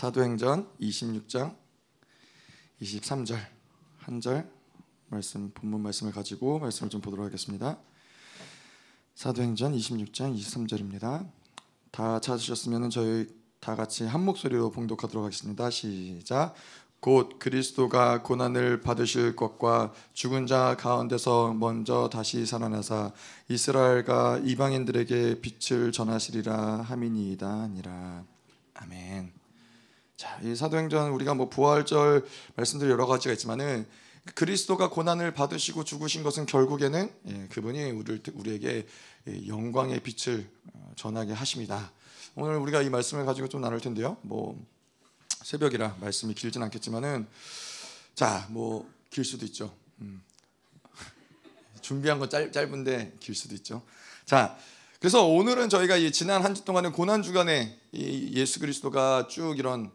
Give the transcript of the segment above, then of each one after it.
사도행전 26장 23절 한 절 말씀 본문 말씀을 가지고 말씀을 좀 보도록 하겠습니다. 사도행전 26장 23절입니다. 다 찾으셨으면 저희 다 같이 한 목소리로 봉독하도록 하겠습니다. 시작. 곧 그리스도가 고난을 받으실 것과 죽은 자 가운데서 먼저 다시 살아나사 이스라엘과 이방인들에게 빛을 전하시리라 하미니이다 아니라 아멘. 자, 이 사도행전 우리가 뭐 부활절 말씀들 여러 가지가 있지만은 그리스도가 고난을 받으시고 죽으신 것은 결국에는 예, 그분이 우리를, 우리에게 영광의 빛을 어, 전하게 하십니다. 오늘 우리가 이 말씀을 가지고 좀 나눌 텐데요. 뭐 새벽이라 말씀이 길진 않겠지만은 자 뭐 길 수도 있죠. 음. 준비한 건 짧, 짧은데 길 수도 있죠. 자 그래서 오늘은 저희가 이 지난 한 주 동안의 고난 주간에 이 예수 그리스도가 쭉 이런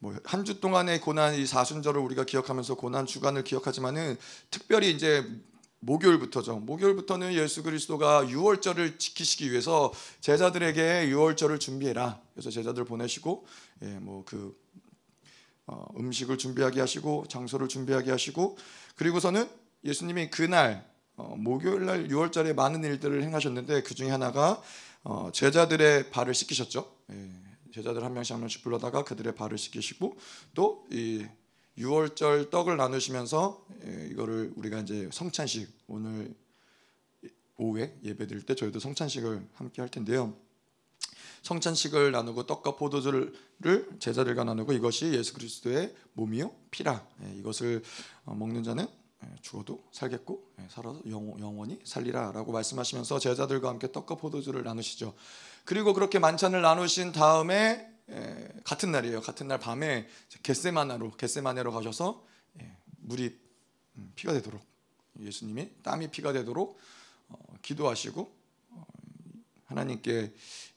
뭐한 주 동안의 고난 이 사순절을 우리가 기억하면서 고난 주간을 기억하지만은 특별히 이제 목요일부터죠. 목요일부터는 예수 그리스도가 유월절을 지키시기 위해서 제자들에게 유월절을 준비해라. 그래서 제자들 보내시고 예, 뭐그 어, 음식을 준비하게 하시고 장소를 준비하게 하시고 그리고서는 예수님이 그날 어, 목요일 날 6월절에 많은 일들을 행하셨는데 그 중에 하나가 어, 제자들의 발을 씻기셨죠. 예, 제자들 한 명씩 한 명씩 불러다가 그들의 발을 씻기시고 또이 6월절 떡을 나누시면서 예, 이거를 우리가 이제 성찬식 오늘 오후에 예배 드릴 때 저희도 성찬식을 함께 할 텐데요. 성찬식을 나누고 떡과 포도주를 제자들과 나누고 이것이 예수 그리스도의 몸이요 피라 예, 이것을 어, 먹는 자는 예, 죽어도 살겠고 예, 살아서 영원히 살리라라고 말씀하시면서 제자들과 함께 떡과 포도주를 나누시죠. 그리고 그렇게 만찬을 나누신 다음에 예, 같은 날이에요. 같은 날 밤에 겟세마나로 겟세마네로 가셔서 물이 음, 피가 되도록 예수님이 땀이 피가 되도록 어, 기도하시고 어, 하나님께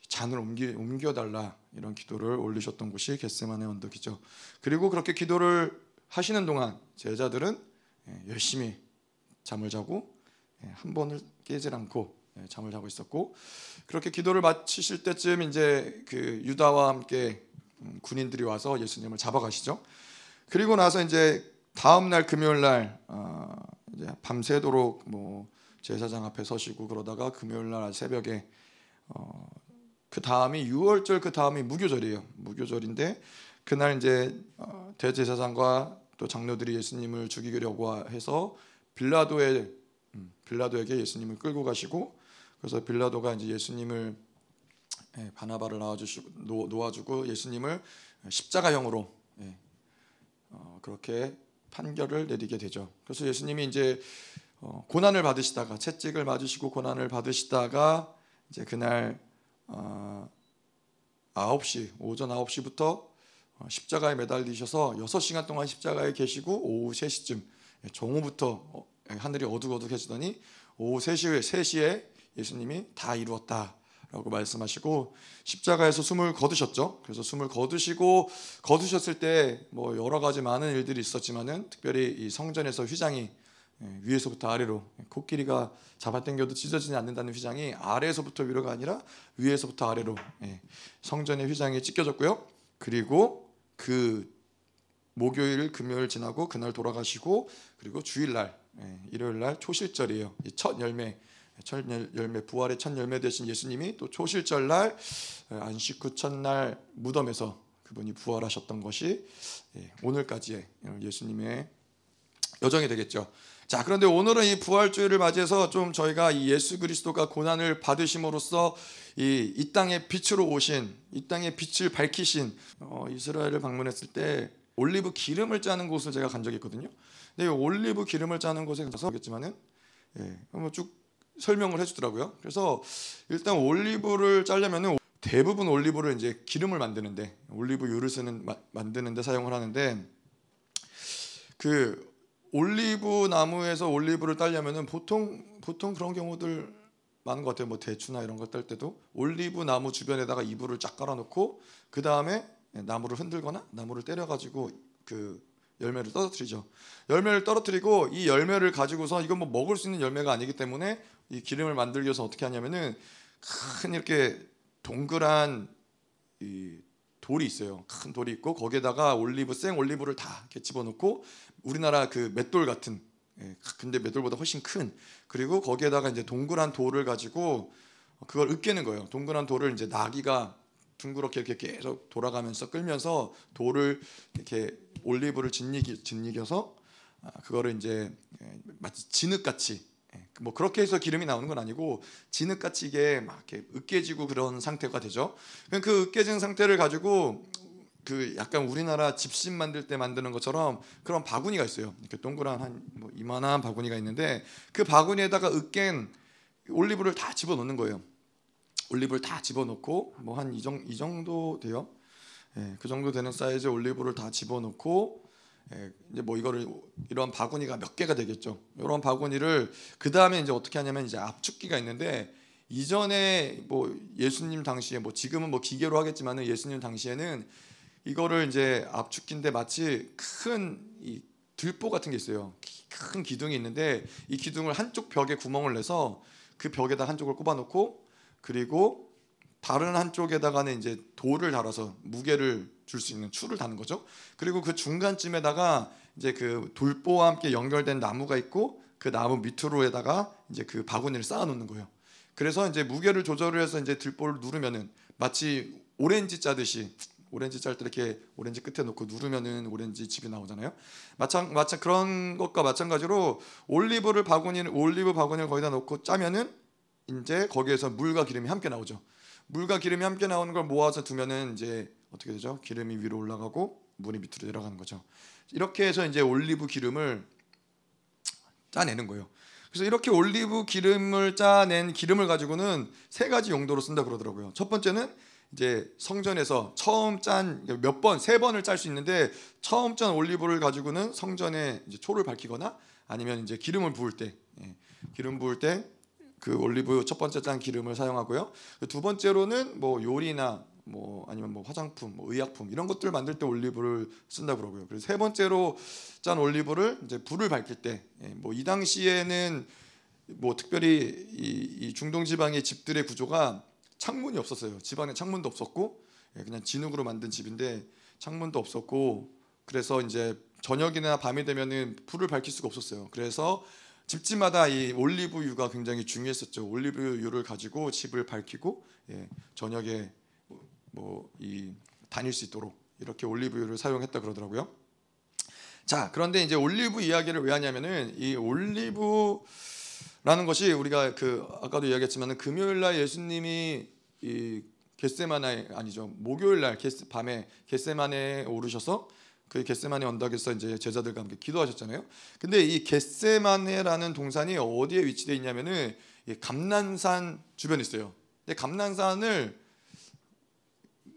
잔을 옮기, 옮겨달라 이런 기도를 올리셨던 곳이 겟세마네 언덕이죠. 그리고 그렇게 기도를 하시는 동안 제자들은 예, 열심히 잠을 자고 예, 한 번을 깨질 않고 예, 잠을 자고 있었고 그렇게 기도를 마치실 때쯤 이제 그 유다와 함께 음, 군인들이 와서 예수님을 잡아가시죠. 그리고 나서 이제 다음 날 금요일 날 어, 이제 밤새도록 뭐 제사장 앞에 서시고 그러다가 금요일 날 새벽에 어, 그 다음이 6월절 그 다음이 무교절이에요. 무교절인데 그날 이제 어, 대제사장과 또 장로들이 예수님을 죽이려고 해서 빌라도의 음, 빌라도에게 예수님을 끌고 가시고 그래서 빌라도가 이제 예수님을 예, 바나바를 놓아주시고 놓아주고 예수님을 십자가형으로 예, 어, 그렇게 판결을 내리게 되죠. 그래서 예수님이 이제 어, 고난을 받으시다가 채찍을 맞으시고 고난을 받으시다가 이제 그날 9시 오전 9시부터 어, 십자가에 매달리셔서 6시간 동안 십자가에 계시고 오후 3시쯤 예, 정오부터 어, 예, 하늘이 어둑어둑해지더니 오후 3시에, 3시에 예수님이 다 이루었다 라고 말씀하시고 십자가에서 숨을 거두셨죠. 그래서 숨을 거두시고 거두셨을 때 뭐 여러 가지 많은 일들이 있었지만은 특별히 이 성전에서 휘장이 예, 위에서부터 아래로 코끼리가 잡아당겨도 찢어지지 않는다는 휘장이 아래에서부터 위로가 아니라 위에서부터 아래로 성전의 휘장이 찢겨졌고요. 그리고 그 목요일, 금요일 지나고 그날 돌아가시고 그리고 주일날, 예, 일요일날 초실절이에요. 첫 열매, 첫 열매 부활의 첫 열매 되신 예수님이 또 초실절날 예, 안식 후 첫날 무덤에서 그분이 부활하셨던 것이 예, 오늘까지의 예수님의 여정이 되겠죠. 자, 그런데 오늘은 이 부활주일을 맞이해서 좀 저희가 이 예수 그리스도가 고난을 받으심으로써 이, 이 땅에 빛으로 오신, 이 땅에 빛을 밝히신 어, 이스라엘을 방문했을 때 올리브 기름을 짜는 곳을 제가 간 적이 있거든요. 근데 이 올리브 기름을 짜는 곳에 가서 보겠지만은 예, 한번 쭉 설명을 해주더라고요. 그래서 일단 올리브를 짜려면은 대부분 올리브를 이제 기름을 만드는데 올리브유를 쓰는 만드는데 사용을 하는데 그 올리브 나무에서 올리브를 따려면은 보통 보통 그런 경우들 많은 것 같아요. 뭐 대추나 이런 거딸 때도 올리브 나무 주변에다가 이불을 쫙 깔아놓고 그 다음에 나무를 흔들거나 나무를 때려가지고 그 열매를 떨어뜨리죠. 열매를 떨어뜨리고 이 열매를 가지고서 이건 뭐 먹을 수 있는 열매가 아니기 때문에 이 기름을 만들기 위해서 어떻게 하냐면은 큰 이렇게 동그란 이 돌이 있어요. 큰 돌이 있고 거기에다가 올리브 생 올리브를 다 이렇게 집어넣고 우리나라 그 맷돌 같은 예, 근데 맷돌보다 훨씬 큰 그리고 거기에다가 이제 동그란 돌을 가지고 그걸 으깨는 거예요. 동그란 돌을 이제 나귀가 둥그렇게 이렇게 계속 돌아가면서 끌면서 돌을 이렇게 올리브를 짓이기 짓이겨서 아, 그거를 이제 예, 마치 진흙 같이 예, 뭐 그렇게 해서 기름이 나오는 건 아니고 진흙 같이 이게 막 이렇게 으깨지고 그런 상태가 되죠. 그 으깨진 상태를 가지고 그 약간 우리나라 집신 만들 때 만드는 것처럼 그런 바구니가 있어요. 이렇게 동그란 한 뭐 이만한 바구니가 있는데 그 바구니에다가 으깬 올리브를 다 집어 넣는 거예요. 올리브를 다 집어 넣고 뭐 한 이 정도, 돼요. 예, 그 정도 되는 사이즈 올리브를 다 집어 넣고 예, 이제 뭐 이거를 이런 바구니가 몇 개가 되겠죠. 이런 바구니를 그 다음에 이제 어떻게 하냐면 이제 압축기가 있는데 이전에 뭐 예수님 당시에 뭐 지금은 뭐 기계로 하겠지만은 예수님 당시에는 이거를 이제 압축기인데 마치 큰 이 들보 같은 게 있어요. 큰 기둥이 있는데 이 기둥을 한쪽 벽에 구멍을 내서 그 벽에다 한쪽을 꼽아 놓고 그리고 다른 한쪽에다가는 이제 돌을 달아서 무게를 줄 수 있는 추를 다는 거죠. 그리고 그 중간쯤에다가 이제 그 돌보와 함께 연결된 나무가 있고 그 나무 밑으로에다가 이제 그 바구니를 쌓아 놓는 거예요. 그래서 이제 무게를 조절을 해서 이제 들보를 누르면은 마치 오렌지 짜듯이 오렌지 짤 때 이렇게 오렌지 끝에 놓고 누르면은 오렌지 즙이 나오잖아요. 마찬 마찬 그런 것과 마찬가지로 올리브를 바구니 올리브 바구니를 거기다 놓고 짜면은 이제 거기에서 물과 기름이 함께 나오죠. 물과 기름이 함께 나오는 걸 모아서 두면은 이제 어떻게 되죠? 기름이 위로 올라가고 물이 밑으로 내려가는 거죠. 이렇게 해서 이제 올리브 기름을 짜내는 거예요. 그래서 이렇게 올리브 기름을 짜낸 기름을 가지고는 세 가지 용도로 쓴다 그러더라고요. 첫 번째는 이제 성전에서 처음 짠 몇 번, 세 번을 짤 수 있는데 처음 짠 올리브를 가지고는 성전에 이제 초를 밝히거나 아니면 이제 기름을 부을 때 예, 기름 부을 때 그 올리브 첫 번째 짠 기름을 사용하고요. 그두 번째로는 뭐 요리나 뭐 아니면 뭐 화장품, 뭐 의약품 이런 것들을 만들 때 올리브를 쓴다 그러고요. 그래서 세 번째로 짠 올리브를 이제 불을 밝힐 때, 예, 뭐이 당시에는 뭐 특별히 이, 이 중동 지방의 집들의 구조가 창문이 없었어요. 집안에 창문도 없었고 예, 그냥 진흙으로 만든 집인데 창문도 없었고 그래서 이제 저녁이나 밤이 되면은 불을 밝힐 수가 없었어요. 그래서 집집마다 이 올리브유가 굉장히 중요했었죠. 올리브유를 가지고 집을 밝히고 예, 저녁에 뭐 이 다닐 수 있도록 이렇게 올리브유를 사용했다 그러더라고요. 자, 그런데 이제 올리브 이야기를 왜 하냐면은 이 올리브 라는 것이 우리가 그 아까도 이야기했지만 금요일 날 예수님이 이 겟세마네 아니죠 목요일 날 게스, 밤에 겟세마네에 오르셔서 그 겟세마네 언덕에서 이제 제자들과 함께 기도하셨잖아요. 근데 이 겟세마네라는 동산이 어디에 위치되어 있냐면은 감난산 주변에 있어요. 근데 감난산을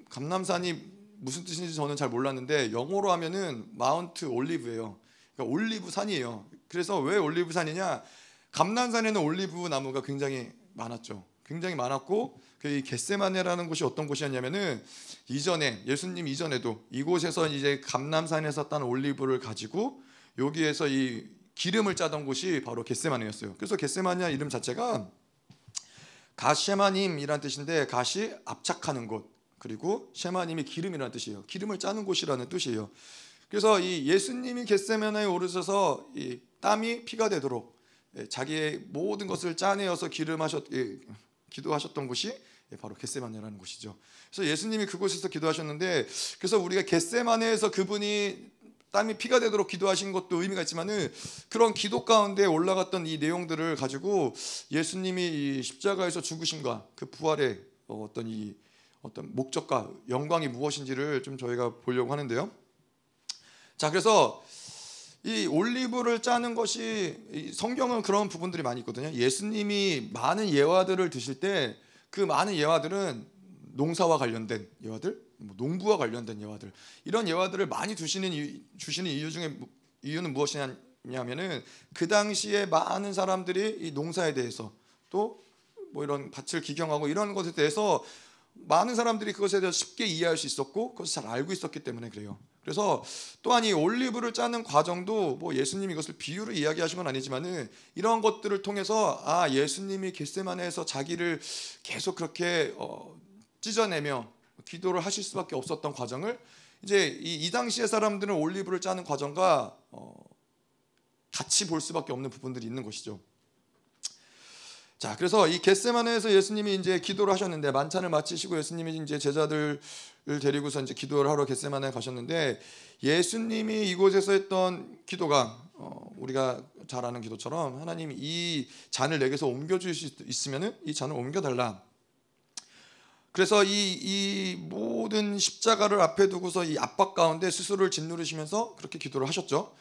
감남산이 무슨 뜻인지 저는 잘 몰랐는데 영어로 하면은 마운트 올리브예요. 그러니까 올리브 산이에요. 그래서 왜 올리브 산이냐? 감람산에는 올리브 나무가 굉장히 많았죠. 굉장히 많았고 그 겟세마네라는 곳이 어떤 곳이었냐면은 이전에 예수님 이전에도 이곳에서 이제 감람산에서 딴 올리브를 가지고 여기에서 이 기름을 짜던 곳이 바로 겟세마네였어요. 그래서 겟세마네 이름 자체가 갓 셰마님이란 뜻인데 갓이 압착하는 곳 그리고 셰마님이 기름이라는 뜻이에요. 기름을 짜는 곳이라는 뜻이에요. 그래서 이 예수님이 겟세마네에 오르셔서 이 땀이 피가 되도록 예, 자기의 모든 것을 짜내어서 기름하셨 예, 기도하셨던 곳이 예, 바로 겟세마네라는 곳이죠. 그래서 예수님이 그곳에서 기도하셨는데 그래서 우리가 겟세마네에서 그분이 땀이 피가 되도록 기도하신 것도 의미가 있지만은 그런 기도 가운데 올라갔던 이 내용들을 가지고 예수님이 이 십자가에서 죽으심과 그 부활의 어떤 이 어떤 목적과 영광이 무엇인지를 좀 저희가 보려고 하는데요. 자, 그래서 이 올리브를 짜는 것이 성경은 그런 부분들이 많이 있거든요. 예수님이 많은 예화들을 드실 때 그 많은 예화들은 농사와 관련된 예화들, 뭐 농부와 관련된 예화들. 이런 예화들을 많이 두시는 주시는 이유 중에 이유는 무엇이냐면은 그 당시에 많은 사람들이 이 농사에 대해서 또 뭐 이런 밭을 기경하고 이런 것에 대해서 많은 사람들이 그것에 대해서 쉽게 이해할 수 있었고 그것을 잘 알고 있었기 때문에 그래요. 그래서 또한 이 올리브를 짜는 과정도 뭐 예수님이 이것을 비유로 이야기하신 건 아니지만은 이러한 것들을 통해서 아 예수님이 겟세마네에서 자기를 계속 그렇게 어, 찢어내며 기도를 하실 수밖에 없었던 과정을 이제 이, 이 당시의 사람들은 올리브를 짜는 과정과 어, 같이 볼 수밖에 없는 부분들이 있는 것이죠. 자, 그래서 이 겟세마네에서 예수님이 이제 기도를 하셨는데 만찬을 마치시고 예수님이 이제 제자들을 데리고서 이제 기도를 하러 겟세마네에 가셨는데 예수님이 이곳에서 했던 기도가 어, 우리가 잘 아는 기도처럼 하나님 이 잔을 내게서 옮겨 주실 수 있으면은 이 잔을 옮겨 달라. 그래서 이, 이 모든 십자가를 앞에 두고서 이 압박 가운데 스스로를 짓누르시면서 그렇게 기도를 하셨죠.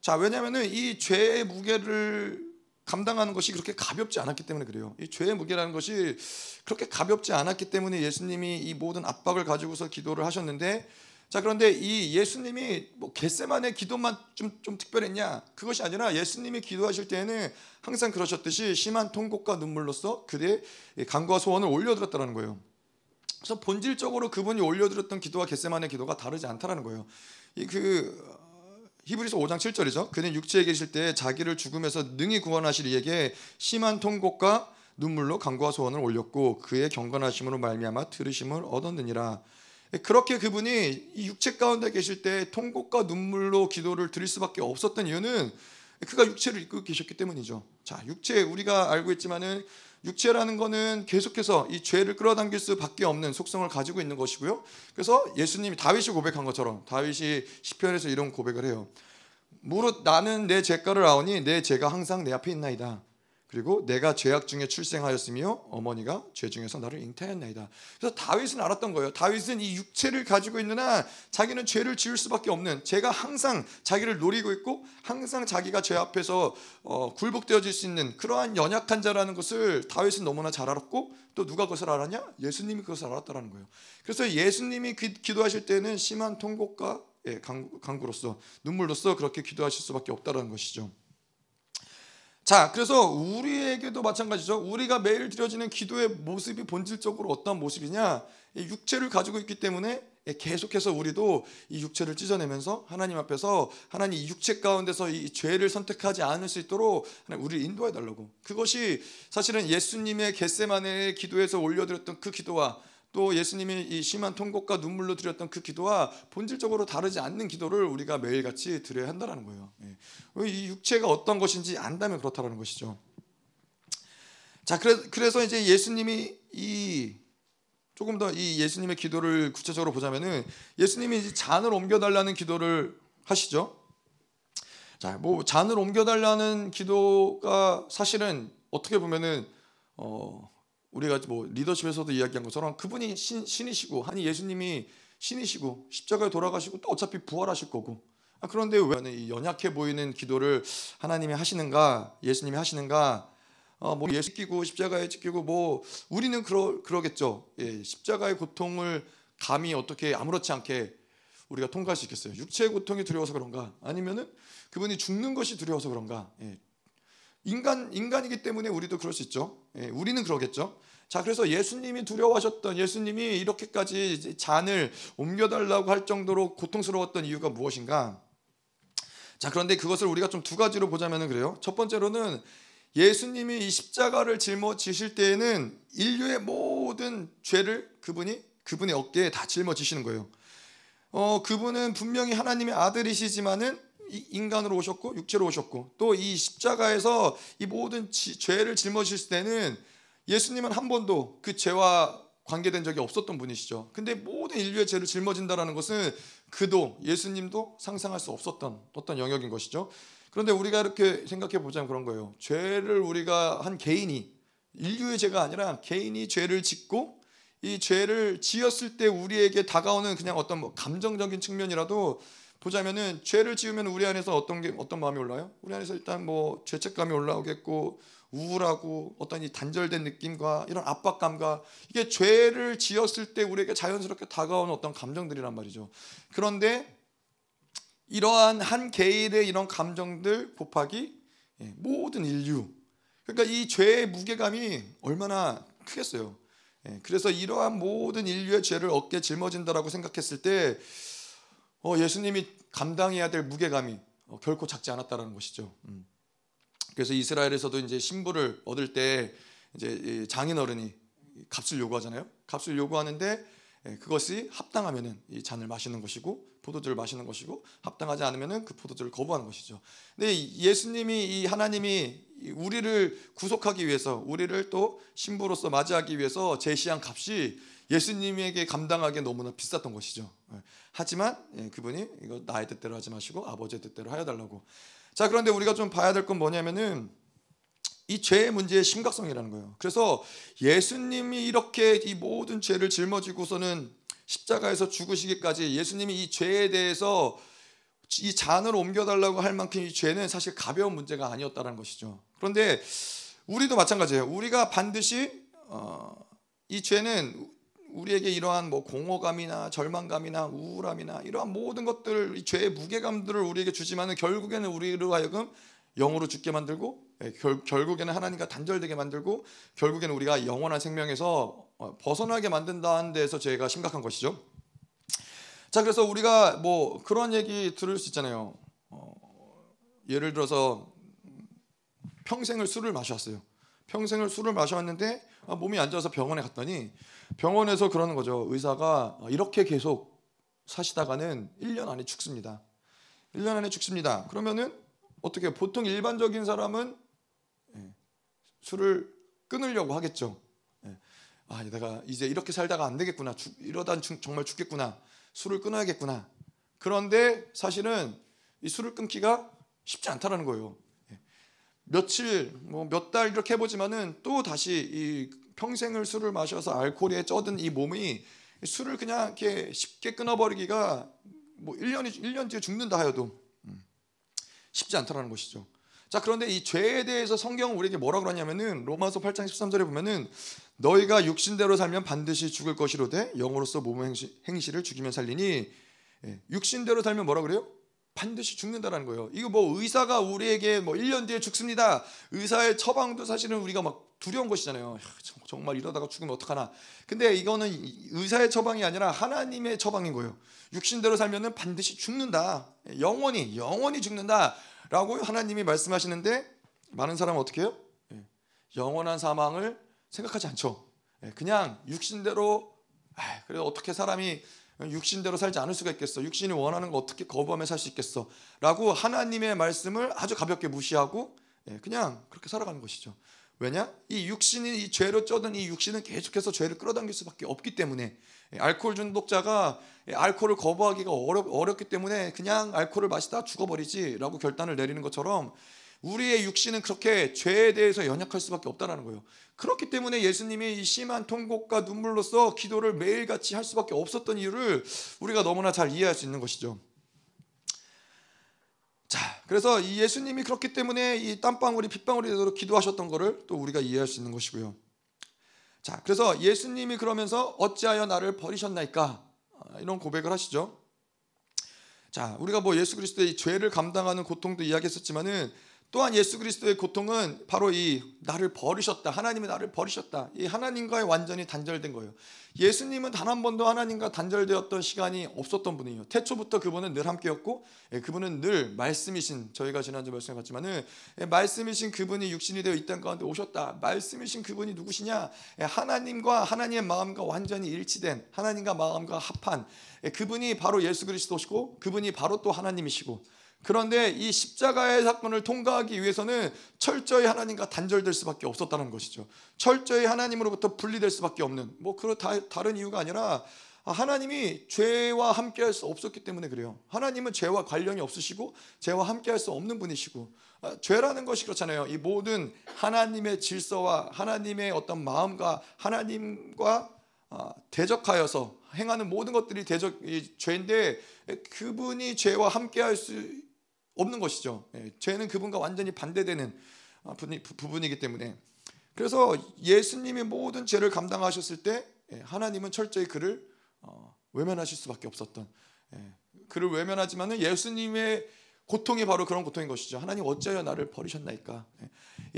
자, 왜냐하면은 이 죄의 무게를 감당하는 것이 그렇게 가볍지 않았기 때문에 그래요. 이 죄의 무게라는 것이 그렇게 가볍지 않았기 때문에 예수님이 이 모든 압박을 가지고서 기도를 하셨는데 자 그런데 이 예수님이 뭐 겟세만의 기도만 좀, 좀 특별했냐 그것이 아니라 예수님이 기도하실 때에는 항상 그러셨듯이 심한 통곡과 눈물로써 그의 간과 소원을 올려드렸다는 거예요. 그래서 본질적으로 그분이 올려드렸던 기도와 겟세만의 기도가 다르지 않다라는 거예요. 이 그 히브리서 5장 7절이죠. 그는 육체에 계실 때 자기를 죽음에서 능히 구원하실 이에게 심한 통곡과 눈물로 간구와 소원을 올렸고 그의 경건하심으로 말미암아 들으심을 얻었느니라. 그렇게 그분이 이 육체 가운데 계실 때 통곡과 눈물로 기도를 드릴 수밖에 없었던 이유는 그가 육체를 입고 계셨기 때문이죠. 자, 육체 우리가 알고 있지만은 육체라는 것은 계속해서 이 죄를 끌어당길 수밖에 없는 속성을 가지고 있는 것이고요. 그래서 예수님이 다윗이 고백한 것처럼 다윗이 시편에서 이런 고백을 해요. 무릇 나는 내 죄가를 아오니 내 죄가 항상 내 앞에 있나이다. 그리고 내가 죄악 중에 출생하였으며 어머니가 죄 중에서 나를 잉태하였나이다. 그래서 다윗은 알았던 거예요. 다윗은 이 육체를 가지고 한 자기는 죄를 지을 수밖에 없는 죄가 항상 자기를 노리고 있고 항상 자기가 죄 앞에서 어, 굴복되어질 수 있는 그러한 연약한 자라는 것을 다윗은 너무나 잘 알았고 또 누가 그것을 알았냐? 예수님이 그것을 알았다라는 거예요. 그래서 예수님이 기 도하실 때는 심한 통곡과 예, 강구로서 눈물로써 그렇게 기도하실 수밖에 없다라는 것이죠. 자, 그래서 우리에게도 마찬가지죠. 우리가 매일 드려지는 기도의 모습이 본질적으로 어떤 모습이냐? 육체를 가지고 있기 때문에 계속해서 우리도 이 육체를 찢어내면서 하나님 앞에서 하나님 이 육체 가운데서 이 죄를 선택하지 않을 수 있도록 우리를 인도해 달라고. 그것이 사실은 예수님의 겟세마네의 기도에서 올려드렸던 그 기도와 또 예수님이 이 심한 통곡과 눈물로 드렸던 그 기도와 본질적으로 다르지 않는 기도를 우리가 매일같이 드려야 한다는 거예요. 예. 이 육체가 어떤 것인지 안다면 그렇다는 것이죠. 자, 그래서 이제 예수님이 이 조금 더 이 예수님의 기도를 구체적으로 보자면은 예수님이 이제 잔을 옮겨달라는 기도를 하시죠. 자, 뭐 잔을 옮겨달라는 기도가 사실은 어떻게 보면은 어 우리가 뭐 리더십에서도 이야기한 것처럼 그분이 신, 신이시고 아니 예수님이 신이시고 십자가에 돌아가시고 또 어차피 부활하실 거고. 아, 그런데 왜 연약해 보이는 기도를 하나님이 하시는가 예수님이 하시는가? 어, 뭐 예수 끼고 십자가에 찍히고 뭐 우리는 그러 그러겠죠. 예, 십자가의 고통을 감히 어떻게 아무렇지 않게 우리가 있겠어요. 육체의 고통이 두려워서 그런가? 아니면은 그분이 죽는 것이 두려워서 그런가? 예, 인간 인간이기 때문에 우리도 그럴 수 있죠. 예, 우리는 그러겠죠. 자, 그래서 예수님이 두려워하셨던 예수님이 이렇게까지 잔을 옮겨달라고 할 정도로 고통스러웠던 이유가 무엇인가? 자, 그런데 그것을 우리가 좀 두 가지로 보자면 그래요. 첫 번째로는 예수님이 이 십자가를 짊어지실 때에는 인류의 모든 죄를 그분이 그분의 어깨에 다 짊어지시는 거예요. 어, 그분은 분명히 하나님의 아들이시지만은 인간으로 오셨고 육체로 오셨고 또 이 십자가에서 이 모든 지, 죄를 짊어지실 때는 예수님은 한 번도 그 죄와 관계된 적이 없었던 분이시죠. 근데 모든 인류의 죄를 짊어진다라는 것은 그도 예수님도 상상할 수 없었던 어떤 영역인 것이죠. 그런데 우리가 이렇게 생각해 보자면 그런 거예요. 죄를 우리가 한 개인이 인류의 죄가 아니라 개인이 죄를 짓고 이 죄를 지었을 때 우리에게 다가오는 그냥 어떤 뭐 감정적인 측면이라도 보자면은 죄를 지으면 우리 안에서 어떤 게 어떤 마음이 올라요? 우리 안에서 일단 뭐 죄책감이 올라오겠고 우울하고 어떤 이 단절된 느낌과 이런 압박감과 이게 죄를 지었을 때 우리에게 자연스럽게 다가오는 어떤 감정들이란 말이죠. 그런데 이러한 한 개인의 이런 감정들 곱하기 예, 모든 인류 그러니까 이 죄의 무게감이 얼마나 크겠어요. 예, 그래서 이러한 모든 인류의 죄를 어깨에 짊어진다라고 생각했을 때 어, 예수님이 감당해야 될 무게감이 어, 결코 작지 않았다라는 것이죠. 음. 그래서 이스라엘에서도 이제 신부를 얻을 때 이제 장인어른이 값을 요구하잖아요. 값을 요구하는데 예, 그것이 합당하면은 이 잔을 마시는 것이고 포도주를 마시는 것이고 합당하지 않으면은 그 포도주를 거부하는 것이죠. 근데 예수님이 이 하나님이 우리를 구속하기 위해서 우리를 또 신부로서 맞이하기 위해서 제시한 값이 예수님에게 감당하기 너무나 비쌌던 것이죠. 예, 하지만 예, 그분이 이거 나의 뜻대로 하지 마시고 아버지의 뜻대로 하여 달라고. 자 그런데 우리가 좀 봐야 될 건 뭐냐면은 이 죄의 문제의 심각성이라는 거예요. 그래서 예수님이 이렇게 이 모든 죄를 짊어지고서는 십자가에서 죽으시기까지 예수님이 이 죄에 대해서 이 잔을 옮겨달라고 할 만큼 이 죄는 사실 가벼운 문제가 아니었다는 것이죠. 그런데 우리도 마찬가지예요. 우리가 반드시 어, 이 죄는 우리에게 이러한 뭐 공허감이나 절망감이나 우울함이나 이러한 모든 것들, 이 죄의 무게감들을 우리에게 주지만은 결국에는 우리로 하여금 영으로 죽게 만들고 예, 결, 결국에는 하나님과 단절되게 만들고 결국에는 우리가 영원한 생명에서 어, 벗어나게 만든다는 데서 죄가 심각한 것이죠. 자 그래서 우리가 뭐 그런 얘기 들을 수 있잖아요. 어, 예를 들어서 평생을 술을 마셨어요. 평생을 술을 마셨는데 아, 몸이 안 좋아서 병원에 갔더니 병원에서 그러는 거죠. 의사가 이렇게 계속 사시다가는 1년 안에 죽습니다. 1년 안에 죽습니다. 그러면은 어떻게 보통 일반적인 사람은 예, 술을 끊으려고 하겠죠. 예. 아, 내가 이제 이렇게 살다가 안 되겠구나. 이러다 정말 죽겠구나. 술을 끊어야겠구나. 그런데 사실은 이 술을 끊기가 쉽지 않다라는 거예요. 예. 며칠, 뭐 몇 달 이렇게 해보지만은 또 다시 이 평생을 술을 마셔서 알코올에 쩌든 이 몸이 술을 그냥 이렇게 쉽게 끊어버리기가 뭐 1년이 1년 뒤에 죽는다 하여도 음, 쉽지 않다라는 것이죠. 자, 그런데 이 죄에 대해서 성경은 우리에게 뭐라 그러냐면은 로마서 8장 13절에 보면은 너희가 육신대로 살면 반드시 죽을 것이로되 영으로서 몸의 행시, 행실을 죽이면 살리니 예, 육신대로 살면 뭐라 그래요? 반드시 죽는다라는 거예요. 이거 뭐 의사가 우리에게 뭐 1년 뒤에 죽습니다. 의사의 처방도 사실은 우리가 막 두려운 것이잖아요. 정말 이러다가 죽으면 어떡하나. 근데 이거는 의사의 처방이 아니라 하나님의 처방인 거예요. 육신대로 살면은 반드시 죽는다. 영원히 영원히 죽는다라고 하나님이 말씀하시는데 많은 사람은 어떻게 해요? 예, 영원한 사망을 생각하지 않죠. 예, 그냥 육신대로 그래 어떻게 사람이 육신대로 살지 않을 수가 있겠어. 육신이 원하는 거 어떻게 거부하며 살 수 있겠어. 라고 하나님의 말씀을 아주 가볍게 무시하고 예, 그냥 그렇게 살아가는 것이죠. 왜냐? 이 육신이 이 죄로 쩌든 이 육신은 계속해서 죄를 끌어당길 수밖에 없기 때문에 예, 알코올 중독자가 예, 알코올을 거부하기가 어렵, 어렵기 때문에 그냥 알코올을 마시다 죽어버리지라고 결단을 내리는 것처럼 우리의 육신은 그렇게 죄에 대해서 연약할 수밖에 없다라는 거예요. 그렇기 때문에 예수님이 심한 통곡과 눈물로써 기도를 매일같이 할 수밖에 없었던 이유를 우리가 너무나 잘 이해할 수 있는 것이죠. 자, 그래서 이 예수님이 그렇기 때문에 이 땀방울이 핏방울이 되도록 기도하셨던 것을 또 우리가 이해할 수 있는 것이고요. 자, 그래서 예수님이 그러면서 어찌하여 나를 버리셨나이까 아, 이런 고백을 하시죠. 자, 우리가 뭐 예수 그리스도의 죄를 감당하는 고통도 이야기했었지만은 또한 예수 그리스도의 고통은 바로 이 나를 버리셨다. 하나님이 나를 버리셨다. 이 하나님과의 완전히 단절된 거예요. 예수님은 단 한 번도 하나님과 단절되었던 시간이 없었던 분이에요. 태초부터 그분은 늘 함께였고 예, 그분은 늘 말씀이신 저희가 지난주 말씀에 봤지만은 예, 말씀이신 그분이 육신이 되어 있던 가운데 오셨다. 말씀이신 그분이 누구시냐? 예, 하나님과 하나님의 마음과 완전히 일치된 하나님과 마음과 합한 그분이 바로 예수 그리스도시고 그분이 바로 또 하나님이시고 그런데 이 십자가의 사건을 통과하기 위해서는 철저히 하나님과 단절될 수밖에 없었다는 것이죠. 철저히 하나님으로부터 분리될 수밖에 없는 뭐 그런 다른 이유가 아니라 하나님이 죄와 함께 할 수 없었기 때문에 그래요. 하나님은 죄와 관련이 없으시고 죄와 함께 할 수 없는 분이시고 아, 죄라는 것이 그렇잖아요. 이 모든 하나님의 질서와 하나님의 어떤 마음과 하나님과 아, 대적하여서 행하는 모든 것들이 대적 죄인데 그분이 죄와 함께 할 수 없는 것이죠. 예, 죄는 그분과 완전히 반대되는 어, 부분이기 때문에 그래서 예수님이 모든 죄를 감당하셨을 때 예, 하나님은 철저히 그를 어, 외면하실 수밖에 없었던 예, 그를 외면하지만은 예수님의 고통이 바로 그런 고통인 것이죠. 하나님 어찌하여 나를 버리셨나이까?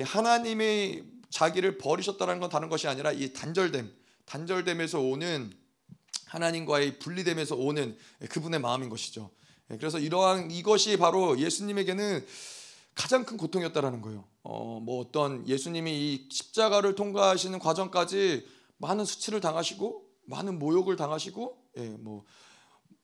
하나님의 자기를 버리셨다는 건 다른 것이 아니라 이 단절됨, 단절됨에서 오는 하나님과의 분리됨에서 오는 그분의 마음인 것이죠. 예, 그래서 이러한 이것이 바로 예수님에게는 가장 큰 고통이었다라는 거예요. 어, 뭐 어떤 예수님이 이 십자가를 통과하시는 과정까지 많은 수치를 당하시고 많은 모욕을 당하시고 예, 뭐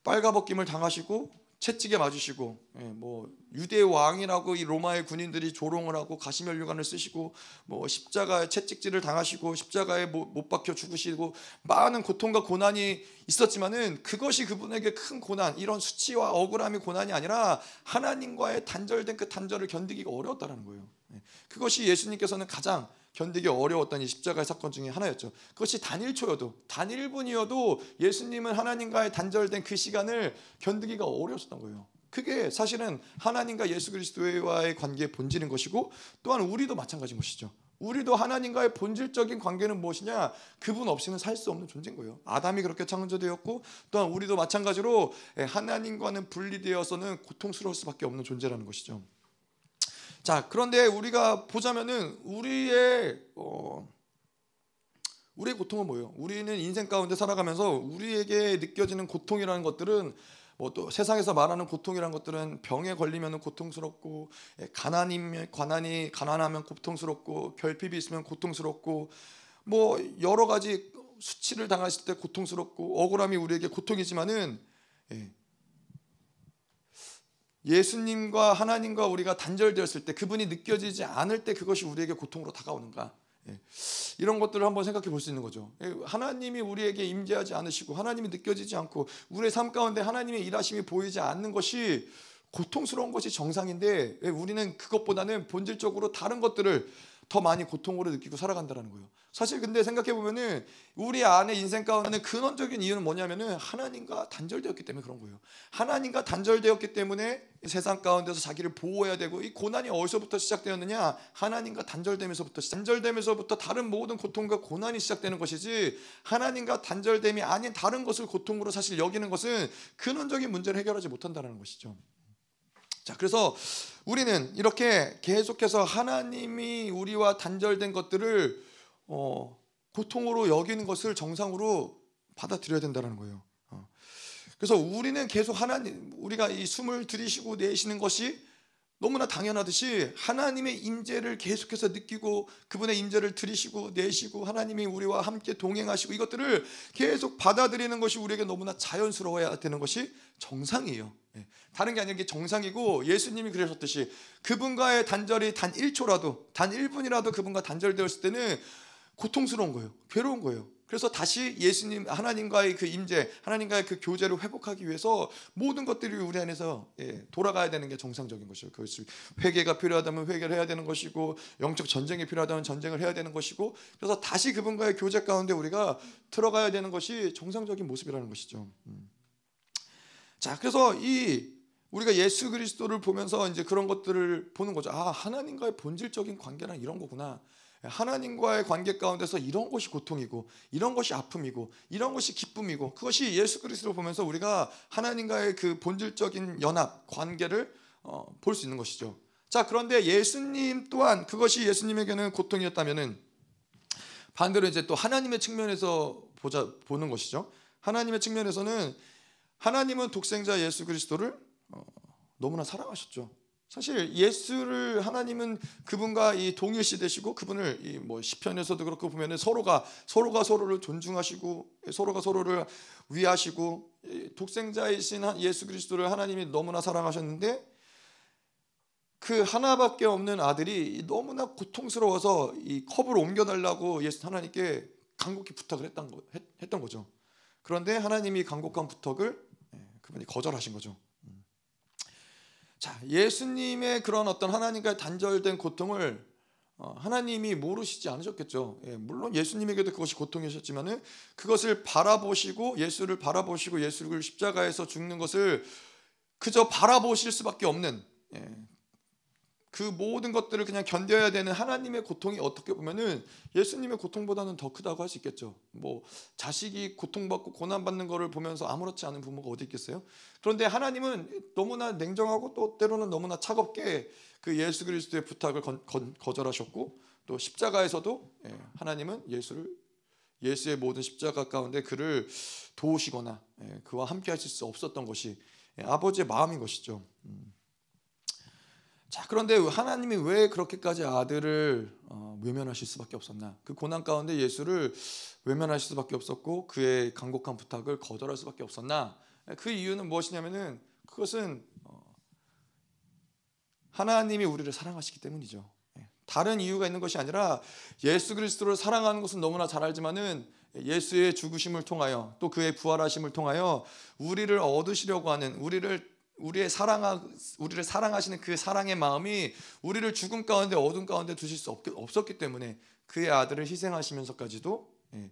빨가벗김을 당하시고 채찍에 맞으시고 예, 뭐 유대 왕이라고 이 로마의 군인들이 조롱을 하고 가시면류관을 쓰시고 뭐 십자가에 채찍질을 당하시고 십자가에 못 박혀 죽으시고 많은 고통과 고난이 있었지만은 그것이 그분에게 큰 고난 이런 수치와 억울함이 고난이 아니라 하나님과의 단절된 그 단절을 견디기가 어려웠다는 거예요. 예, 그것이 예수님께서는 가장 견디기 어려웠던 이 십자가의 사건 중에 하나였죠. 그것이 단일초여도 단일분이어도 예수님은 하나님과의 단절된 그 시간을 견디기가 어려웠던 거예요. 그게 사실은 하나님과 예수 그리스도와의 관계의 본질인 것이고 또한 우리도 마찬가지인 것이죠. 우리도 하나님과의 본질적인 관계는 무엇이냐? 그분 없이는 살 수 없는 존재인 거예요. 아담이 그렇게 창조되었고 또한 우리도 마찬가지로 하나님과는 분리되어서는 고통스러울 수밖에 없는 존재라는 것이죠. 자, 그런데 우리가 보자면은 우리의 어, 우리의 고통은 뭐예요? 우리는 인생 가운데 살아가면서 우리에게 느껴지는 고통이라는 것들은 뭐 또 세상에서 말하는 고통이라는 것들은 병에 걸리면 고통스럽고 예, 가난이면 가난이 가난하면 고통스럽고 결핍이 있으면 고통스럽고 뭐 여러 가지 수치를 당하실 때 고통스럽고 억울함이 우리에게 고통이지만은 예, 예수님과 하나님과 우리가 단절되었을 때 그분이 느껴지지 않을 때 그것이 우리에게 고통으로 다가오는가? 예. 이런 것들을 한번 생각해 볼 수 있는 거죠. 예. 하나님이 우리에게 임재하지 않으시고 하나님이 느껴지지 않고 우리의 삶 가운데 하나님의 일하심이 보이지 않는 것이 고통스러운 것이 정상인데 예. 우리는 그것보다는 본질적으로 다른 것들을 더 많이 고통으로 느끼고 살아간다는 거예요. 사실 근데 생각해 보면은 우리 안에 인생 가운데 근원적인 이유는 뭐냐면은 하나님과 단절되었기 때문에 그런 거예요. 하나님과 단절되었기 때문에 세상 가운데서 자기를 보호해야 되고 이 고난이 어디서부터 시작되었느냐? 하나님과 단절되면서부터 단절되면서부터 다른 모든 고통과 고난이 시작되는 것이지 하나님과 단절됨이 아닌 다른 것을 고통으로 사실 여기는 것은 근원적인 문제를 해결하지 못한다는 것이죠. 자, 그래서 우리는 이렇게 계속해서 하나님이 우리와 단절된 것들을 어, 고통으로 여기는 것을 정상으로 받아들여야 된다는 거예요. 어. 그래서 우리는 계속 하나님 우리가 이 숨을 들이쉬고 내쉬는 것이 너무나 당연하듯이 하나님의 임재를 계속해서 느끼고 그분의 임재를 들이쉬고 내쉬고 하나님이 우리와 함께 동행하시고 이것들을 계속 받아들이는 것이 우리에게 너무나 자연스러워야 되는 것이 정상이에요. 예. 다른 게 아니라 게 정상이고 예수님이 그러셨듯이 그분과의 단절이 단 1초라도 단 1분이라도 그분과 단절되었을 때는 고통스러운 거예요. 괴로운 거예요. 그래서 다시 예수님 하나님과의 그 임재, 하나님과의 그 교제를 회복하기 위해서 모든 것들이 우리 안에서 예, 돌아가야 되는 게 정상적인 것이죠. 그것이 회개가 필요하다면 회개를 해야 되는 것이고 영적 전쟁이 필요하다면 전쟁을 해야 되는 것이고 그래서 다시 그분과의 교제 가운데 우리가 들어가야 되는 것이 정상적인 모습이라는 것이죠. 음. 자, 그래서 이 우리가 예수 그리스도를 보면서 이제 그런 것들을 보는 거죠. 아, 하나님과의 본질적인 관계는 이런 거구나. 하나님과의 관계 가운데서 이런 것이 고통이고 이런 것이 아픔이고 이런 것이 기쁨이고 그것이 예수 그리스도를 보면서 우리가 하나님과의 그 본질적인 연합 관계를 어, 볼 수 있는 것이죠. 자 그런데 예수님 또한 그것이 예수님에게는 고통이었다면은 반대로 이제 또 하나님의 측면에서 보자 보는 것이죠. 하나님의 측면에서는 하나님은 독생자 예수 그리스도를 어, 너무나 사랑하셨죠. 사실 예수를 하나님은 그분과 이 동일시 되시고 그분을 이 뭐 시편에서도 그렇고 보면은 서로가 서로가 서로를 존중하시고 서로가 서로를 위하시고 독생자이신 예수 그리스도를 하나님이 너무나 사랑하셨는데 그 하나밖에 없는 아들이 너무나 고통스러워서 이 컵을 옮겨달라고 예수 하나님께 간곡히 부탁을 했던, 거, 했던 거죠. 그런데 하나님이 간곡한 부탁을 예, 그분이 거절하신 거죠. 자, 예수님의 그런 어떤 하나님과 단절된 고통을 어, 하나님이 모르시지 않으셨겠죠. 예, 물론 예수님에게도 그것이 고통이셨지만은 그것을 바라보시고 예수를 바라보시고 예수를 십자가에서 죽는 것을 그저 바라보실 수밖에 없는 예, 그 모든 것들을 그냥 견뎌야 되는 하나님의 고통이 어떻게 보면은 예수님의 고통보다는 더 크다고 할 수 있겠죠. 뭐 자식이 고통받고 고난받는 것을 보면서 아무렇지 않은 부모가 어디 있겠어요? 그런데 하나님은 너무나 냉정하고 또 때로는 너무나 차갑게 그 예수 그리스도의 부탁을 거절하셨고 또 십자가에서도 예, 하나님은 예수를 예수의 모든 십자가 가운데 그를 도우시거나 예, 그와 함께 하실 수 없었던 것이 예, 아버지의 마음인 것이죠. 음. 자 그런데 하나님이 왜 그렇게까지 아들을 어, 외면하실 수밖에 없었나? 그 고난 가운데 예수를 외면하실 수밖에 없었고 그의 간곡한 부탁을 거절할 수밖에 없었나? 그 이유는 무엇이냐면은 그것은 어, 하나님이 우리를 사랑하시기 때문이죠. 예, 다른 이유가 있는 것이 아니라 예수 그리스도를 사랑하는 것은 너무나 잘 알지만은 예수의 죽으심을 통하여 또 그의 부활하심을 통하여 우리를 얻으시려고 하는 우리를 우리의 사랑하 우리를 사랑하시는 그 사랑의 마음이 우리를 죽음 가운데 어둠 가운데 두실 수 없, 없었기 때문에 그의 아들을 희생하시면서까지도 예,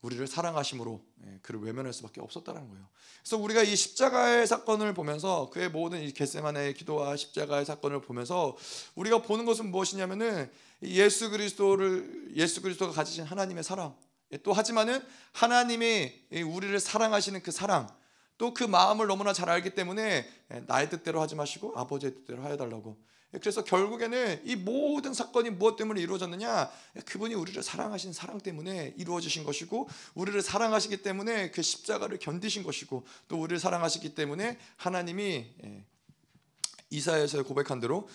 우리를 사랑하심으로 예, 그를 외면할 수밖에 없었다는 거예요. 그래서 우리가 이 십자가의 사건을 보면서 그의 모든 이 겟세마네의 기도와 십자가의 사건을 보면서 우리가 보는 것은 무엇이냐면은 예수 그리스도를 예수 그리스도가 가지신 하나님의 사랑 예, 또 하지만은 하나님이 우리를 사랑하시는 그 사랑 또 그 마음을 너무나 잘 알기 때문에 예, 나의 뜻대로 하지 마시고 아버지의 뜻대로 하여 달라고 그래서 결국에는 이 모든 사건이 무엇 때문에 이루어졌느냐? 그분이 우리를 사랑하신 사랑 때문에 이루어지신 것이고, 우리를 사랑하시기 때문에 그 십자가를 견디신 것이고, 또 우리를 사랑하시기 때문에 하나님이 예, 이사야에서 고백한 대로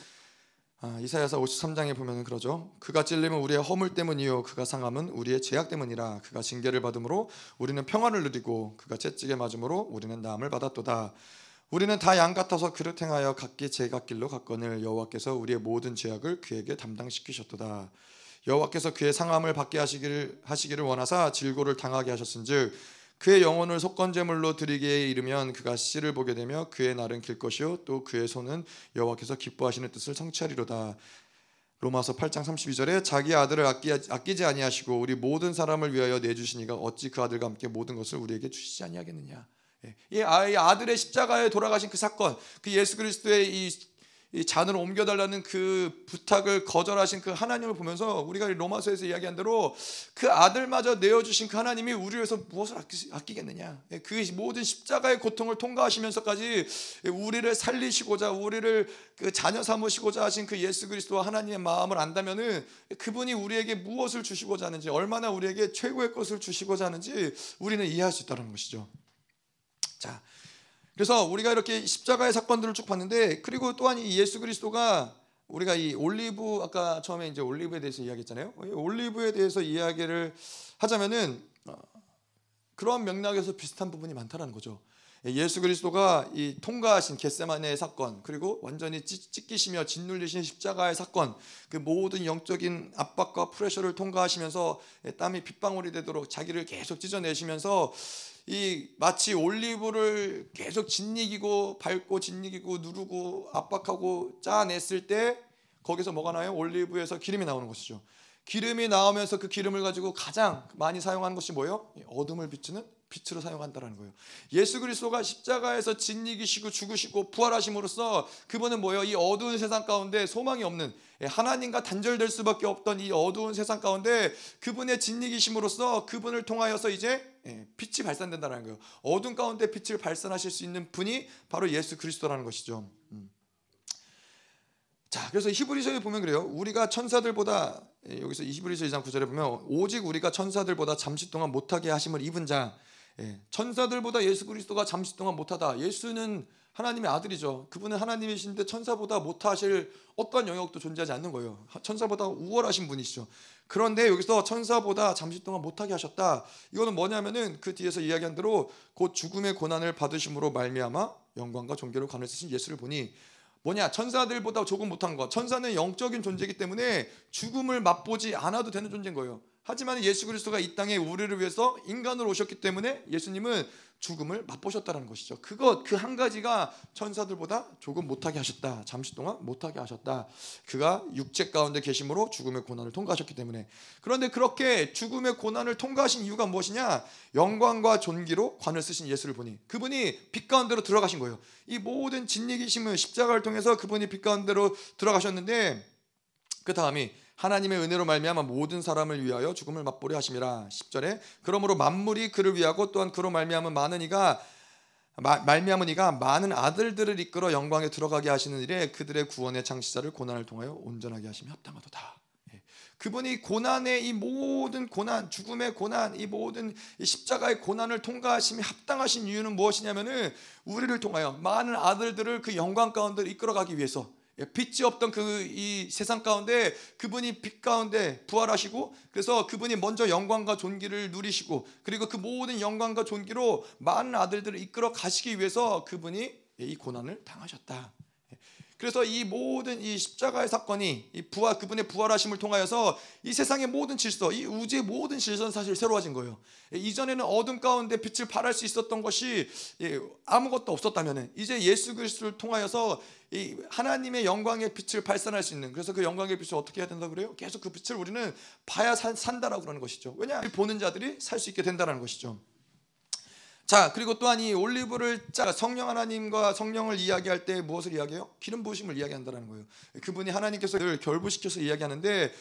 아, 이사야서 53장에 보면 그러죠. 그가 찔림은 우리의 허물 때문이요 그가 상함은 우리의 죄악 때문이라 그가 징계를 받음으로 우리는 평안을 누리고 그가 채찍에 맞음으로 우리는 나음을 받았도다. 우리는 다 양 같아서 그릇 행하여 각기 제각길로 갔거늘 여호와께서 우리의 모든 죄악을 그에게 담당시키셨도다. 여호와께서 그의 상함을 받게 하시기를 하시기를 원하사 질고를 당하게 하셨은즉 그의 영혼을 속건제물로 드리기에 이르면 그가 씨를 보게 되며 그의 날은 길 것이요 또 그의 손은 여호와께서 기뻐하시는 뜻을 성취하리로다. 로마서 8장 32절에 자기 아들을 아끼, 아끼지 아니하시고 우리 모든 사람을 위하여 내주시니가 어찌 그 아들과 함께 모든 것을 우리에게 주시지 아니하겠느냐. 이 아들의 십자가에 돌아가신 그 사건, 그 예수 그리스도의 이, 이 잔을 옮겨달라는 그 부탁을 거절하신 그 하나님을 보면서 우리가 로마서에서 이야기한 대로 그 아들마저 내어주신 그 하나님이 우리 위해서 무엇을 아끼, 겠느냐그 모든 십자가의 고통을 통과하시면서까지 우리를 살리시고자 우리를 그 자녀 삼으시고자 하신 그 예수 그리스도와 하나님의 마음을 안다면은 그분이 우리에게 무엇을 주시고자 하는지 얼마나 우리에게 최고의 것을 주시고자 하는지 우리는 이해할 수 있다는 것이죠. 자, 그래서 우리가 이렇게 십자가의 사건들을 쭉 봤는데 그리고 또한 이 예수 그리스도가 우리가 이 올리브 아까 처음에 이제 올리브에 대해서 이야기했잖아요. 올리브에 대해서 이야기를 하자면은 어, 그런 맥락에서 비슷한 부분이 많다라는 거죠. 예수 그리스도가 이 통과하신 겟세마네의 사건 그리고 완전히 찢기시며 짓눌리신 십자가의 사건 그 모든 영적인 압박과 프레셔를 통과하시면서 땀이 핏방울이 되도록 자기를 계속 찢어내시면서 이 마치 올리브를 계속 짓이기고 밟고 짓이기고 누르고 압박하고 짜냈을 때 거기서 뭐가 나요? 올리브에서 기름이 나오는 것이죠. 기름이 나오면서 그 기름을 가지고 가장 많이 사용하는 것이 뭐예요? 어둠을 비추는 빛으로 사용한다라는 거예요. 예수 그리스도가 십자가에서 진이기시고 죽으시고 부활하심으로써 그분은 뭐예요? 이 어두운 세상 가운데 소망이 없는 예, 하나님과 단절될 수밖에 없던 이 어두운 세상 가운데 그분의 진리기심으로써 그분을 통하여서 이제 예, 빛이 발산된다는 거예요. 어둠 가운데 빛을 발산하실 수 있는 분이 바로 예수 그리스도라는 것이죠. 음. 자, 그래서 히브리서에 보면 그래요. 우리가 천사들보다 예, 여기서 히브리서 2장 9절에 보면 오직 우리가 천사들보다 잠시 동안 못하게 하심을 입은 자 천사들보다 예수 그리스도가 잠시 동안 못하다. 예수는 하나님의 아들이죠. 그분은 하나님이신데 천사보다 못하실 어떤 영역도 존재하지 않는 거예요. 천사보다 우월하신 분이시죠. 그런데 여기서 천사보다 잠시 동안 못하게 하셨다. 이거는 뭐냐면은 그 뒤에서 이야기한 대로 곧 죽음의 고난을 받으심으로 말미암아 영광과 존귀를 쓰신 예수를 보니 뭐냐 천사들보다 조금 못한 것. 천사는 영적인 존재이기 때문에 죽음을 맛보지 않아도 되는 존재인 거예요. 하지만 예수 그리스도가 이 땅에 우리를 위해서 인간으로 오셨기 때문에 예수님은 죽음을 맛보셨다는 것이죠. 그것 그 한 가지가 천사들보다 조금 못하게 하셨다. 잠시 동안 못하게 하셨다. 그가 육체 가운데 계심으로 죽음의 고난을 통과하셨기 때문에 그런데 그렇게 죽음의 고난을 통과하신 이유가 무엇이냐? 영광과 존귀로 관을 쓰신 예수를 보니 그분이 빛 가운데로 들어가신 거예요. 이 모든 진리기심은 십자가를 통해서 그분이 빛 가운데로 들어가셨는데 그 다음이 하나님의 은혜로 말미암아 모든 사람을 위하여 죽음을 맛보려 하심이라 10절에 그러므로 만물이 그를 위하고 또한 그로 말미암아 많은 이가 말미암은 이가 많은 아들들을 이끌어 영광에 들어가게 하시는 일에 그들의 구원의 창시자를 고난을 통하여 온전하게 하심이 합당하도다. 예. 그분이 고난의 이 모든 고난, 죽음의 고난, 이 모든 이 십자가의 고난을 통과하심이 합당하신 이유는 무엇이냐면은 우리를 통하여 많은 아들들을 그 영광 가운데 이끌어가기 위해서 예, 빛이 없던 그 이 세상 가운데 그분이 빛 가운데 부활하시고 그래서 그분이 먼저 영광과 존귀를 누리시고 그리고 그 모든 영광과 존귀로 많은 아들들을 이끌어 가시기 위해서 그분이 이 고난을 당하셨다. 그래서 이 모든 이 십자가의 사건이 이 부활 그분의 부활하심을 통하여서 이 세상의 모든 질서, 이 우주의 모든 질서는 사실 새로워진 거예요. 이전에는 어둠 가운데 빛을 발할 수 있었던 것이 아무것도 없었다면 이제 예수 그리스도를 통하여서 이 하나님의 영광의 빛을 발산할 수 있는 그래서 그 영광의 빛을 어떻게 해야 된다 그래요? 계속 그 빛을 우리는 봐야 산, 산다라고 그러는 것이죠. 왜냐? 보는 자들이 살 수 있게 된다라는 것이죠. 자 그리고 또한 이 올리브를 짜 성령 하나님과 성령을 이야기할 때 무엇을 이야기해요? 기름 부으심을 이야기한다는 거예요. 그분이 하나님께서 늘 결부시켜서 이야기하는데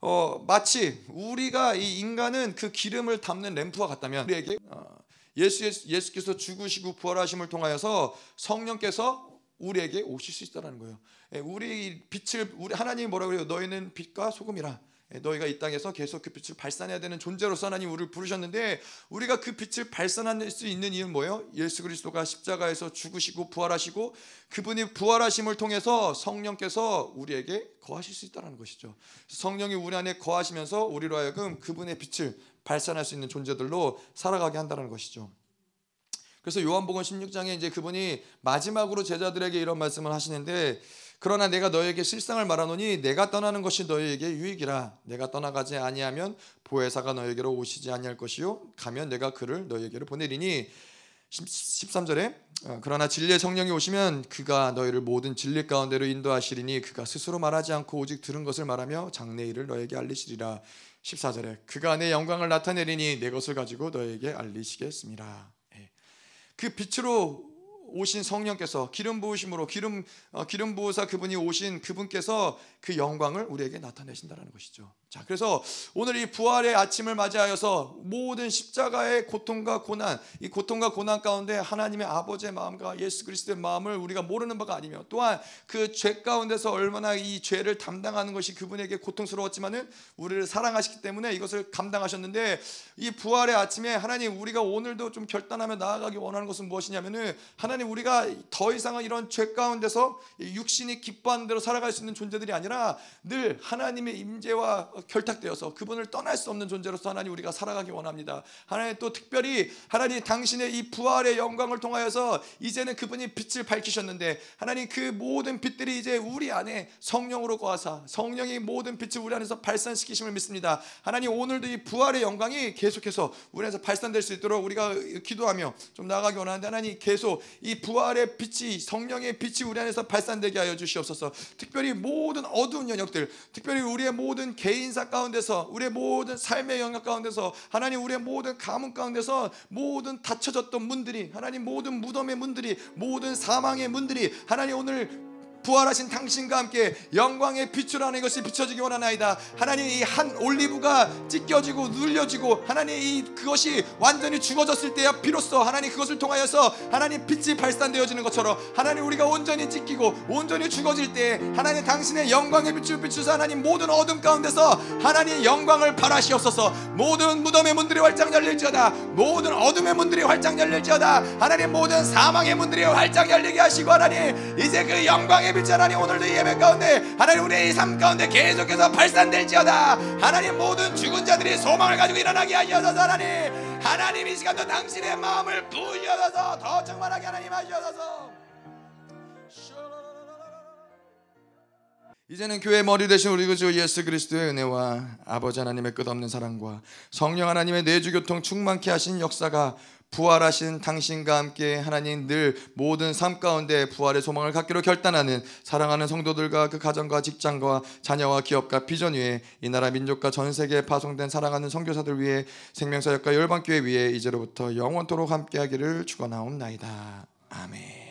어, 마치 우리가 이 인간은 그 기름을 담는 램프와 같다면 우리에게 어, 예수 예수께서 죽으시고 부활하심을 통하여서 성령께서 우리에게 오실 수 있다는 거예요. 예, 우리 빛을 우리 하나님이 뭐라 그래요? 너희는 빛과 소금이라. 예, 너희가 이 땅에서 계속 그 빛을 발산해야 되는 존재로서 하나님 우리를 부르셨는데 우리가 그 빛을 발산할 수 있는 이유는 뭐예요? 예수 그리스도가 십자가에서 죽으시고 부활하시고 그분이 부활하심을 통해서 성령께서 우리에게 거하실 수 있다는 것이죠. 성령이 우리 안에 거하시면서 우리로 하여금 그분의 빛을 발산할 수 있는 존재들로 살아가게 한다는 것이죠. 그래서 요한복음 16장에 이제 그분이 마지막으로 제자들에게 이런 말씀을 하시는데 그러나 내가 너에게 실상을 말하노니 내가 떠나는 것이 너에게 유익이라. 내가 떠나가지 아니하면 보혜사가 너에게로 오시지 아니할 것이요. 가면 내가 그를 너에게로 보내리니. 13절에 어, 그러나 진리의 성령이 오시면 그가 너희를 모든 진리 가운데로 인도하시리니 그가 스스로 말하지 않고 오직 들은 것을 말하며 장래 일을 너에게 알리시리라. 14절에 그가 내 영광을 나타내리니 내 것을 가지고 너에게 알리시겠습니다. 예. 그 빛으로 오신 성령께서 기름 부으심으로 기름 어, 기름 부으사 그분이 오신 그분께서 그 영광을 우리에게 나타내신다라는 것이죠. 자, 그래서 오늘 이 부활의 아침을 맞이하여서 모든 십자가의 고통과 고난, 이 고통과 고난 가운데 하나님의 아버지의 마음과 예수 그리스도의 마음을 우리가 모르는 바가 아니며 또한 그 죄 가운데서 얼마나 이 죄를 담당하는 것이 그분에게 고통스러웠지만은 우리를 사랑하시기 때문에 이것을 감당하셨는데 이 부활의 아침에 하나님 우리가 오늘도 좀 결단하며 나아가기 원하는 것은 무엇이냐면은 하나님 우리가 더 이상은 이런 죄 가운데서 육신이 기뻐하는 대로 살아갈 수 있는 존재들이 아니라 늘 하나님의 임재와 결탁되어서 그분을 떠날 수 없는 존재로서 하나님 우리가 살아가기 원합니다. 하나님 또 특별히 하나님 당신의 이 부활의 영광을 통하여서 이제는 그분이 빛을 밝히셨는데 하나님 그 모든 빛들이 이제 우리 안에 성령으로 거하사 성령이 모든 빛을 우리 안에서 발산시키심을 믿습니다. 하나님 오늘도 이 부활의 영광이 계속해서 우리 안에서 발산될 수 있도록 우리가 기도하며 좀 나아가기 원하는데 하나님 계속 이 부활의 빛이 성령의 빛이 우리 안에서 발산되게 하여 주시옵소서. 특별히 모든 어두운 영역들, 특별히 우리의 모든 개인 인사 가운데서 우리의 모든 삶의 영역 가운데서 하나님 우리의 모든 가문 가운데서 모든 닫혀졌던 문들이 하나님 모든 무덤의 문들이 모든 사망의 문들이 하나님 오늘 부활하신 당신과 함께 영광의 빛으로 하는 것이 비춰지기 원하나이다. 하나님 이 한 올리브가 찢겨지고 눌려지고 하나님 이 그것이 완전히 죽어졌을 때야 비로소 하나님 그것을 통하여서 하나님 빛이 발산되어지는 것처럼 하나님 우리가 온전히 찢기고 온전히 죽어질 때 하나님 당신의 영광의 빛을 비추사 하나님 모든 어둠 가운데서 하나님 영광을 발하시옵소서. 모든 무덤의 문들이 활짝 열릴지어다. 모든 어둠의 문들이 활짝 열릴지어다. 하나님 모든 사망의 문들이 활짝 열리게 하시고 하나님 이제 그 영광의 빛이 하나님 오늘도 예배 가운데 하나님 우리의 삶 가운데 계속해서 발산될지어다. 하나님 모든 죽은 자들이 소망을 가지고 일어나게 하셔서 하나님. 하나님 이 시간도 당신의 마음을 부여서. 더 충만하게 하나님 하셔서. 이제는 교회 머리 대신 우리 구주 예수 그리스도의 은혜와 아버지 하나님의 끝없는 사랑과 성령 하나님의 내주 교통 충만케 하신 역사가 부활하신 당신과 함께 하나님 늘 모든 삶 가운데 부활의 소망을 갖기로 결단하는 사랑하는 성도들과 그 가정과 직장과 자녀와 기업과 비전 위에 이 나라 민족과 전 세계에 파송된 사랑하는 선교사들 위해 생명사역과 열방교회 위에 이제로부터 영원토록 함께하기를 축원하옵나이다. 아멘.